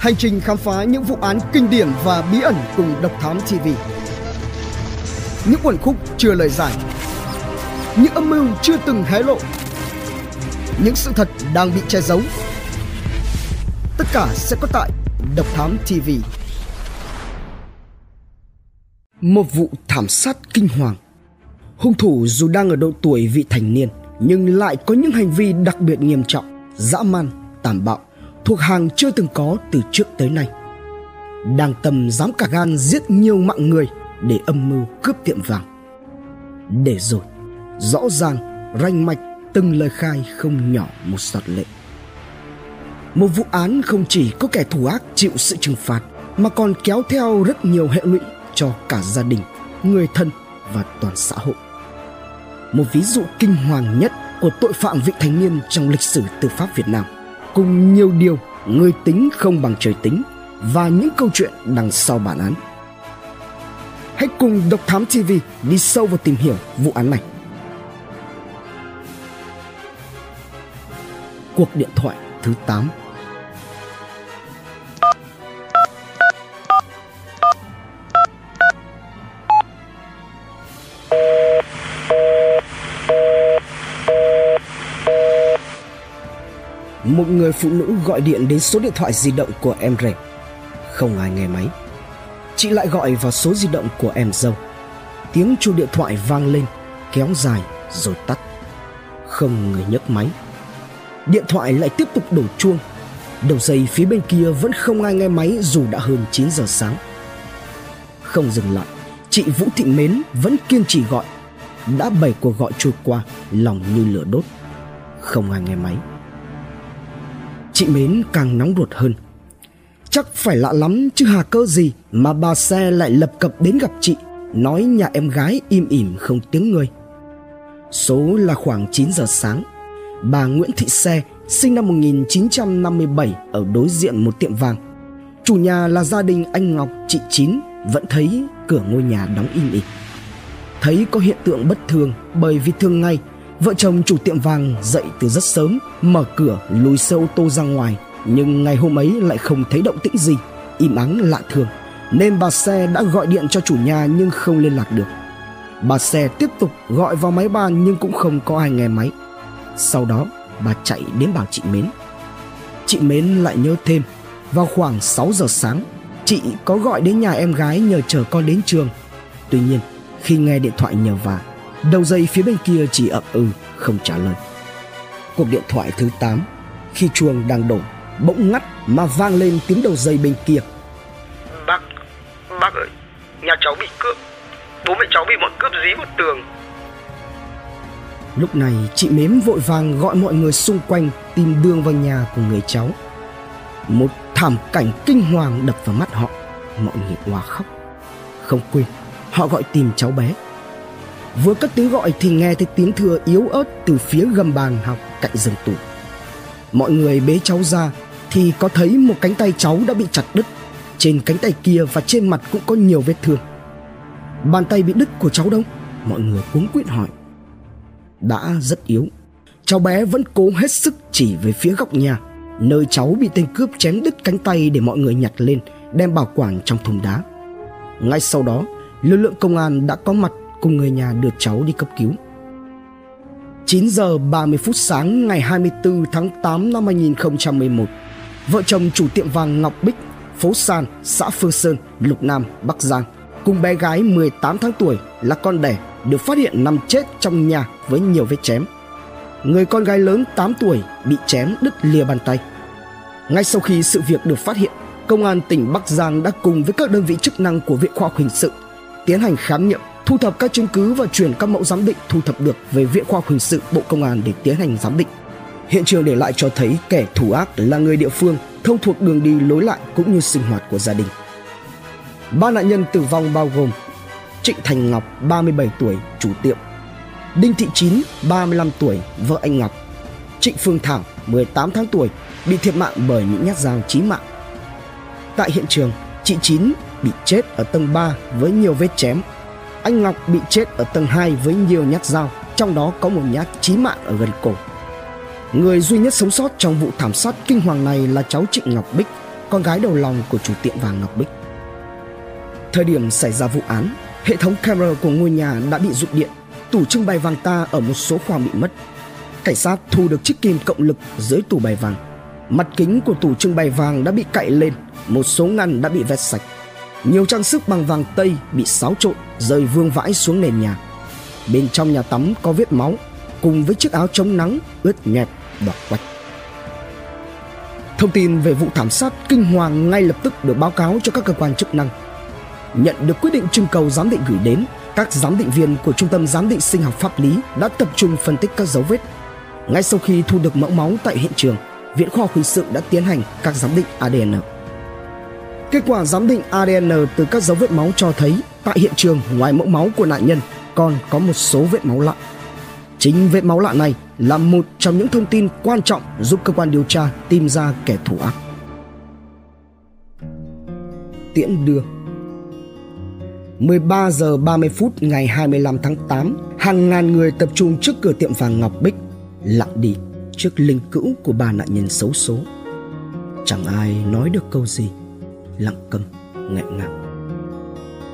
Hành trình khám phá những vụ án kinh điển và bí ẩn cùng Độc Thám TV. Những quần khúc chưa lời giải. Những âm mưu chưa từng hé lộ. Những sự thật đang bị che giấu. Tất cả sẽ có tại Độc Thám TV. Một vụ thảm sát kinh hoàng. Hung thủ dù đang ở độ tuổi vị thành niên nhưng lại có những hành vi đặc biệt nghiêm trọng, dã man, tàn bạo thuộc hàng chưa từng có từ trước tới nay. Đang tầm dám cả gan giết nhiều mạng người để âm mưu cướp tiệm vàng. Để rồi, rõ ràng, ranh mạch từng lời khai không nhỏ một giọt lệ. Một vụ án không chỉ có kẻ thù ác chịu sự trừng phạt mà còn kéo theo rất nhiều hệ lụy cho cả gia đình, người thân và toàn xã hội. Một ví dụ kinh hoàng nhất của tội phạm vị thành niên trong lịch sử tư pháp Việt Nam – cùng nhiều điều người tính không bằng trời tính và những câu chuyện đằng sau bản án. Hãy cùng Độc Thám TV đi sâu vào tìm hiểu vụ án này. Cuộc điện thoại thứ 8 một người phụ nữ gọi điện đến số điện thoại di động của em rể. Không ai nghe máy. Chị lại gọi vào số di động của em dâu. Tiếng chuông điện thoại vang lên, kéo dài rồi tắt. Không người nhấc máy. Điện thoại lại tiếp tục đổ chuông. Đầu dây phía bên kia vẫn không ai nghe máy dù đã hơn 9 giờ sáng. Không dừng lại, chị Vũ Thị Mến vẫn kiên trì gọi. Đã bảy cuộc gọi trôi qua, lòng như lửa đốt. Không ai nghe máy chị Mến càng nóng ruột hơn. Chắc phải lạ lắm chứ hà cơ gì mà bà xe lại lập cập đến gặp chị, nói nhà em gái im ỉm không tiếng người. Số là khoảng 9 giờ sáng. Bà Nguyễn Thị Xe sinh năm 1957 ở đối diện một tiệm vàng. Chủ nhà là gia đình anh Ngọc chị Chín vẫn thấy cửa ngôi nhà đóng im ỉm. Thấy có hiện tượng bất thường bởi vì thường ngày Vợ chồng chủ tiệm vàng dậy từ rất sớm, mở cửa lùi xe ô tô ra ngoài, nhưng ngày hôm ấy lại không thấy động tĩnh gì, im ắng lạ thường, nên bà xe đã gọi điện cho chủ nhà nhưng không liên lạc được. Bà xe tiếp tục gọi vào máy bàn nhưng cũng không có ai nghe máy. Sau đó, bà chạy đến bảo chị Mến. Chị Mến lại nhớ thêm, vào khoảng 6 giờ sáng, chị có gọi đến nhà em gái nhờ chở con đến trường. Tuy nhiên, khi nghe điện thoại nhờ vả, Đầu dây phía bên kia chỉ ậm ừ không trả lời. Cuộc điện thoại thứ 8 Khi chuông đang đổ Bỗng ngắt mà vang lên tiếng đầu dây bên kia. Bác Bác ơi Nhà cháu bị cướp. Bố mẹ cháu bị bọn cướp dí một tường. Lúc này chị Mếm vội vàng gọi mọi người xung quanh Tìm đường vào nhà của người cháu. Một thảm cảnh kinh hoàng đập vào mắt họ. Mọi người hòa khóc. Không quên Họ gọi tìm cháu bé Vừa cất tiếng gọi thì nghe thấy tiếng thưa yếu ớt từ phía gầm bàn học cạnh giường tủ. Mọi người bế cháu ra thì có thấy một cánh tay cháu đã bị chặt đứt. Trên cánh tay kia và trên mặt cũng có nhiều vết thương. Bàn tay bị đứt của cháu đâu? Mọi người cuống quýt hỏi. Đã rất yếu. Cháu bé vẫn cố hết sức chỉ về phía góc nhà, nơi cháu bị tên cướp chém đứt cánh tay để mọi người nhặt lên, đem bảo quản trong thùng đá. Ngay sau đó, lực lượng công an đã có mặt cùng người nhà đưa cháu đi cấp cứu. 9 giờ 30 phút sáng ngày 24 tháng 8 năm 2011, vợ chồng chủ tiệm vàng Ngọc Bích, phố San, xã Phương Sơn, Lục Nam, Bắc Giang cùng bé gái 18 tháng tuổi là con đẻ được phát hiện nằm chết trong nhà với nhiều vết chém. Người con gái lớn 8 tuổi bị chém đứt lìa bàn tay. Ngay sau khi sự việc được phát hiện, Công an tỉnh Bắc Giang đã cùng với các đơn vị chức năng của Viện Khoa học Hình sự tiến hành khám nghiệm thu thập các chứng cứ và chuyển các mẫu giám định thu thập được về Viện Khoa học Hình sự Bộ Công an để tiến hành giám định. Hiện trường để lại cho thấy kẻ thủ ác là người địa phương, thông thuộc đường đi lối lại cũng như sinh hoạt của gia đình. Ba nạn nhân tử vong bao gồm Trịnh Thành Ngọc, 37 tuổi, chủ tiệm, Đinh Thị Chín, 35 tuổi, vợ anh Ngọc, Trịnh Phương Thảo, 18 tháng tuổi, bị thiệt mạng bởi những nhát dao chí mạng. Tại hiện trường, chị Chín bị chết ở tầng 3 với nhiều vết chém anh Ngọc bị chết ở tầng 2 với nhiều nhát dao, trong đó có một nhát chí mạng ở gần cổ. Người duy nhất sống sót trong vụ thảm sát kinh hoàng này là cháu Trịnh Ngọc Bích, con gái đầu lòng của chủ tiệm vàng Ngọc Bích. Thời điểm xảy ra vụ án, hệ thống camera của ngôi nhà đã bị rụt điện, tủ trưng bày vàng ta ở một số khoang bị mất. Cảnh sát thu được chiếc kim cộng lực dưới tủ bày vàng. Mặt kính của tủ trưng bày vàng đã bị cạy lên, một số ngăn đã bị vét sạch. Nhiều trang sức bằng vàng tây bị xáo trộn, rơi vương vãi xuống nền nhà. Bên trong nhà tắm có vết máu, cùng với chiếc áo chống nắng ướt nhẹp đỏ quạch. Thông tin về vụ thảm sát kinh hoàng ngay lập tức được báo cáo cho các cơ quan chức năng. Nhận được quyết định trưng cầu giám định gửi đến, các giám định viên của Trung tâm Giám định Sinh học Pháp lý đã tập trung phân tích các dấu vết. Ngay sau khi thu được mẫu máu tại hiện trường, Viện Khoa học Hình sự đã tiến hành các giám định ADN. Kết quả giám định ADN từ các dấu vết máu cho thấy tại hiện trường ngoài mẫu máu của nạn nhân còn có một số vết máu lạ. Chính vết máu lạ này là một trong những thông tin quan trọng giúp cơ quan điều tra tìm ra kẻ thủ ác. Tiễn đưa 13 giờ 30 phút ngày 25 tháng 8, hàng ngàn người tập trung trước cửa tiệm vàng Ngọc Bích, lặng đi trước linh cữu của ba nạn nhân xấu số. Chẳng ai nói được câu gì, lặng câm, nghẹn ngào.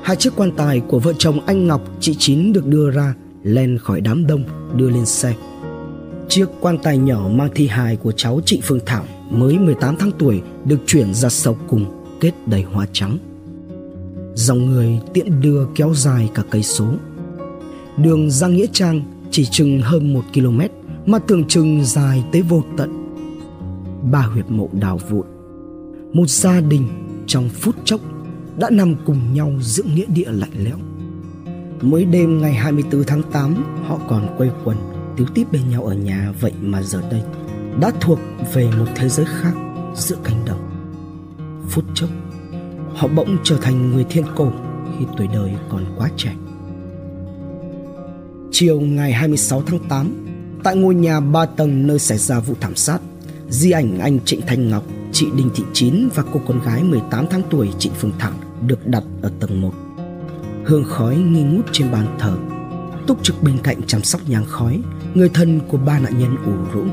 Hai chiếc quan tài của vợ chồng anh Ngọc, chị Chín được đưa ra, lên khỏi đám đông, đưa lên xe. Chiếc quan tài nhỏ mang thi hài của cháu chị Phương Thảo mới 18 tháng tuổi được chuyển ra sau cùng kết đầy hoa trắng. Dòng người tiện đưa kéo dài cả cây số. Đường ra Nghĩa Trang chỉ chừng hơn một km mà tưởng chừng dài tới vô tận. Ba huyệt mộ đào vụn. Một gia đình trong phút chốc đã nằm cùng nhau giữa nghĩa địa lạnh lẽo. Mới đêm ngày 24 tháng 8 họ còn quây quần tiếu tiếp bên nhau ở nhà vậy mà giờ đây đã thuộc về một thế giới khác giữa cánh đồng. Phút chốc họ bỗng trở thành người thiên cổ khi tuổi đời còn quá trẻ. Chiều ngày 26 tháng 8, tại ngôi nhà ba tầng nơi xảy ra vụ thảm sát, di ảnh anh Trịnh Thanh Ngọc, chị Đinh Thị Chín và cô con gái 18 tháng tuổi Trịnh Phương Thảo được đặt ở tầng 1. Hương khói nghi ngút trên bàn thờ. Túc trực bên cạnh chăm sóc nhang khói, người thân của ba nạn nhân ủ rũ.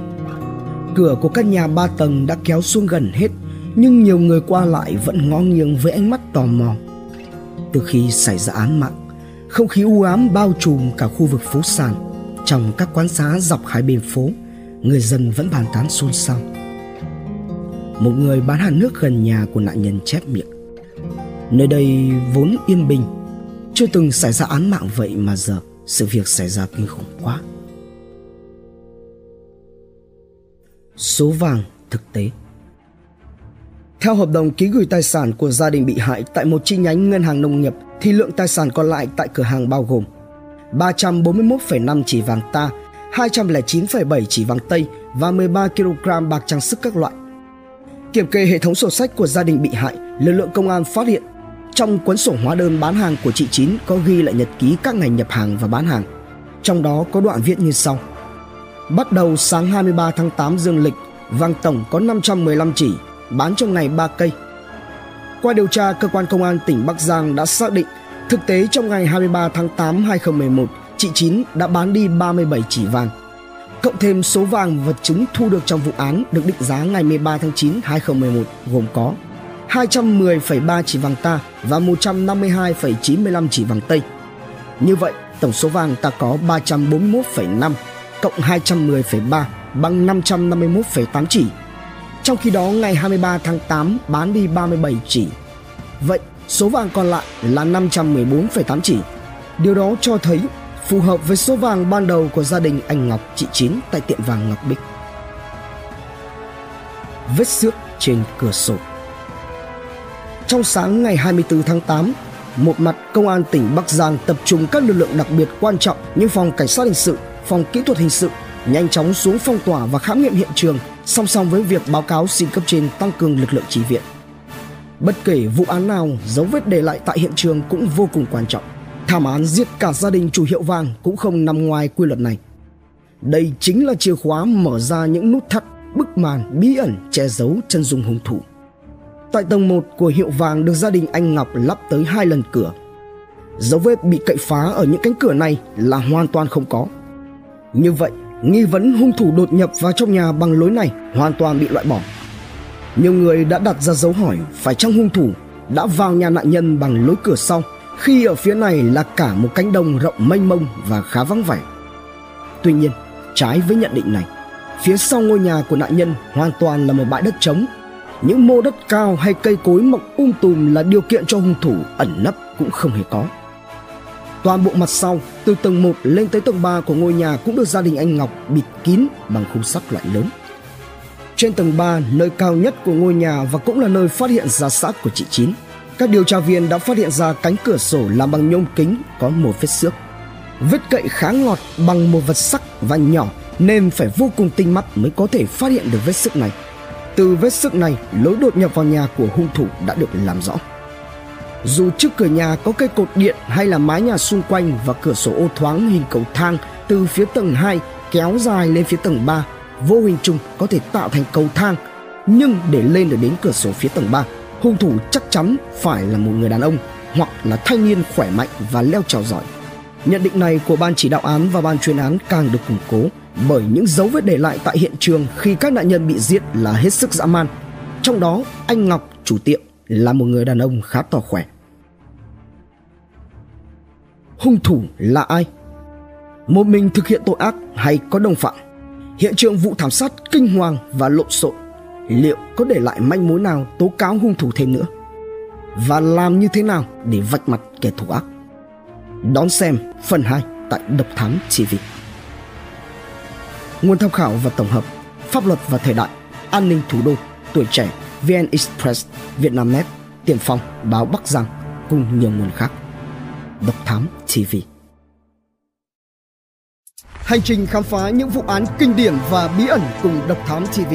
Cửa của căn nhà ba tầng đã kéo xuống gần hết nhưng nhiều người qua lại vẫn ngó nghiêng với ánh mắt tò mò. Từ khi xảy ra án mạng, không khí u ám bao trùm cả khu vực phố sàn. Trong các quán xá dọc hai bên phố, người dân vẫn bàn tán xôn xao. Một người bán hàng nước gần nhà của nạn nhân chép miệng. Nơi đây vốn yên bình, chưa từng xảy ra án mạng vậy mà giờ sự việc xảy ra kinh khủng quá. Số vàng thực tế theo hợp đồng ký gửi tài sản của gia đình bị hại tại một chi nhánh ngân hàng nông nghiệp thì lượng tài sản còn lại tại cửa hàng bao gồm 341,5 chỉ vàng ta, 209,7 chỉ vàng tây và 13 kg bạc trang sức các loại. Kiểm kê hệ thống sổ sách của gia đình bị hại, lực lượng công an phát hiện trong cuốn sổ hóa đơn bán hàng của chị Chín có ghi lại nhật ký các ngày nhập hàng và bán hàng. Trong đó có đoạn viết như sau. Bắt đầu sáng 23 tháng 8 dương lịch, vàng tổng có 515 chỉ, bán trong ngày 3 cây. Qua điều tra, cơ quan công an tỉnh Bắc Giang đã xác định thực tế trong ngày 23 tháng 8 2011, chị Chín đã bán đi 37 chỉ vàng. Cộng thêm số vàng vật chứng thu được trong vụ án được định giá ngày 13 tháng 9 2011 gồm có 210,3 chỉ vàng ta và 152,95 chỉ vàng tây. Như vậy, tổng số vàng ta có 341,5 cộng 210,3 bằng 551,8 chỉ trong khi đó ngày 23 tháng 8 bán đi 37 chỉ. Vậy số vàng còn lại là 514,8 chỉ. Điều đó cho thấy phù hợp với số vàng ban đầu của gia đình anh Ngọc chị Chín tại tiệm vàng Ngọc Bích. Vết xước trên cửa sổ Trong sáng ngày 24 tháng 8, một mặt công an tỉnh Bắc Giang tập trung các lực lượng đặc biệt quan trọng như phòng cảnh sát hình sự, phòng kỹ thuật hình sự nhanh chóng xuống phong tỏa và khám nghiệm hiện trường song song với việc báo cáo xin cấp trên tăng cường lực lượng chỉ viện. Bất kể vụ án nào, dấu vết để lại tại hiện trường cũng vô cùng quan trọng. Thảm án giết cả gia đình chủ hiệu vàng cũng không nằm ngoài quy luật này. Đây chính là chìa khóa mở ra những nút thắt, bức màn bí ẩn che giấu chân dung hung thủ. Tại tầng 1 của hiệu vàng được gia đình anh Ngọc lắp tới hai lần cửa. Dấu vết bị cậy phá ở những cánh cửa này là hoàn toàn không có. Như vậy, nghi vấn hung thủ đột nhập vào trong nhà bằng lối này hoàn toàn bị loại bỏ. Nhiều người đã đặt ra dấu hỏi phải chăng hung thủ đã vào nhà nạn nhân bằng lối cửa sau khi ở phía này là cả một cánh đồng rộng mênh mông và khá vắng vẻ. Tuy nhiên, trái với nhận định này, phía sau ngôi nhà của nạn nhân hoàn toàn là một bãi đất trống. Những mô đất cao hay cây cối mọc um tùm là điều kiện cho hung thủ ẩn nấp cũng không hề có. Toàn bộ mặt sau, từ tầng 1 lên tới tầng 3 của ngôi nhà cũng được gia đình anh Ngọc bịt kín bằng khung sắt loại lớn. Trên tầng 3, nơi cao nhất của ngôi nhà và cũng là nơi phát hiện ra xác của chị Chín, các điều tra viên đã phát hiện ra cánh cửa sổ làm bằng nhôm kính có một vết xước. Vết cậy khá ngọt bằng một vật sắc và nhỏ nên phải vô cùng tinh mắt mới có thể phát hiện được vết xước này. Từ vết xước này, lối đột nhập vào nhà của hung thủ đã được làm rõ. Dù trước cửa nhà có cây cột điện hay là mái nhà xung quanh và cửa sổ ô thoáng hình cầu thang từ phía tầng 2 kéo dài lên phía tầng 3, vô hình chung có thể tạo thành cầu thang. Nhưng để lên được đến cửa sổ phía tầng 3, hung thủ chắc chắn phải là một người đàn ông hoặc là thanh niên khỏe mạnh và leo trèo giỏi. Nhận định này của ban chỉ đạo án và ban chuyên án càng được củng cố bởi những dấu vết để lại tại hiện trường khi các nạn nhân bị giết là hết sức dã man. Trong đó, anh Ngọc, chủ tiệm, là một người đàn ông khá to khỏe. Hung thủ là ai? Một mình thực hiện tội ác hay có đồng phạm? Hiện trường vụ thảm sát kinh hoàng và lộn xộn liệu có để lại manh mối nào tố cáo hung thủ thêm nữa? Và làm như thế nào để vạch mặt kẻ thù ác? Đón xem phần 2 tại Độc Thám TV nguồn tham khảo và tổng hợp, pháp luật và thời đại, an ninh thủ đô, tuổi trẻ, VN Express, Vietnamnet, Tiền Phong, báo Bắc Giang cùng nhiều nguồn khác. Độc Thám TV Hành trình khám phá những vụ án kinh điển và bí ẩn cùng Độc Thám TV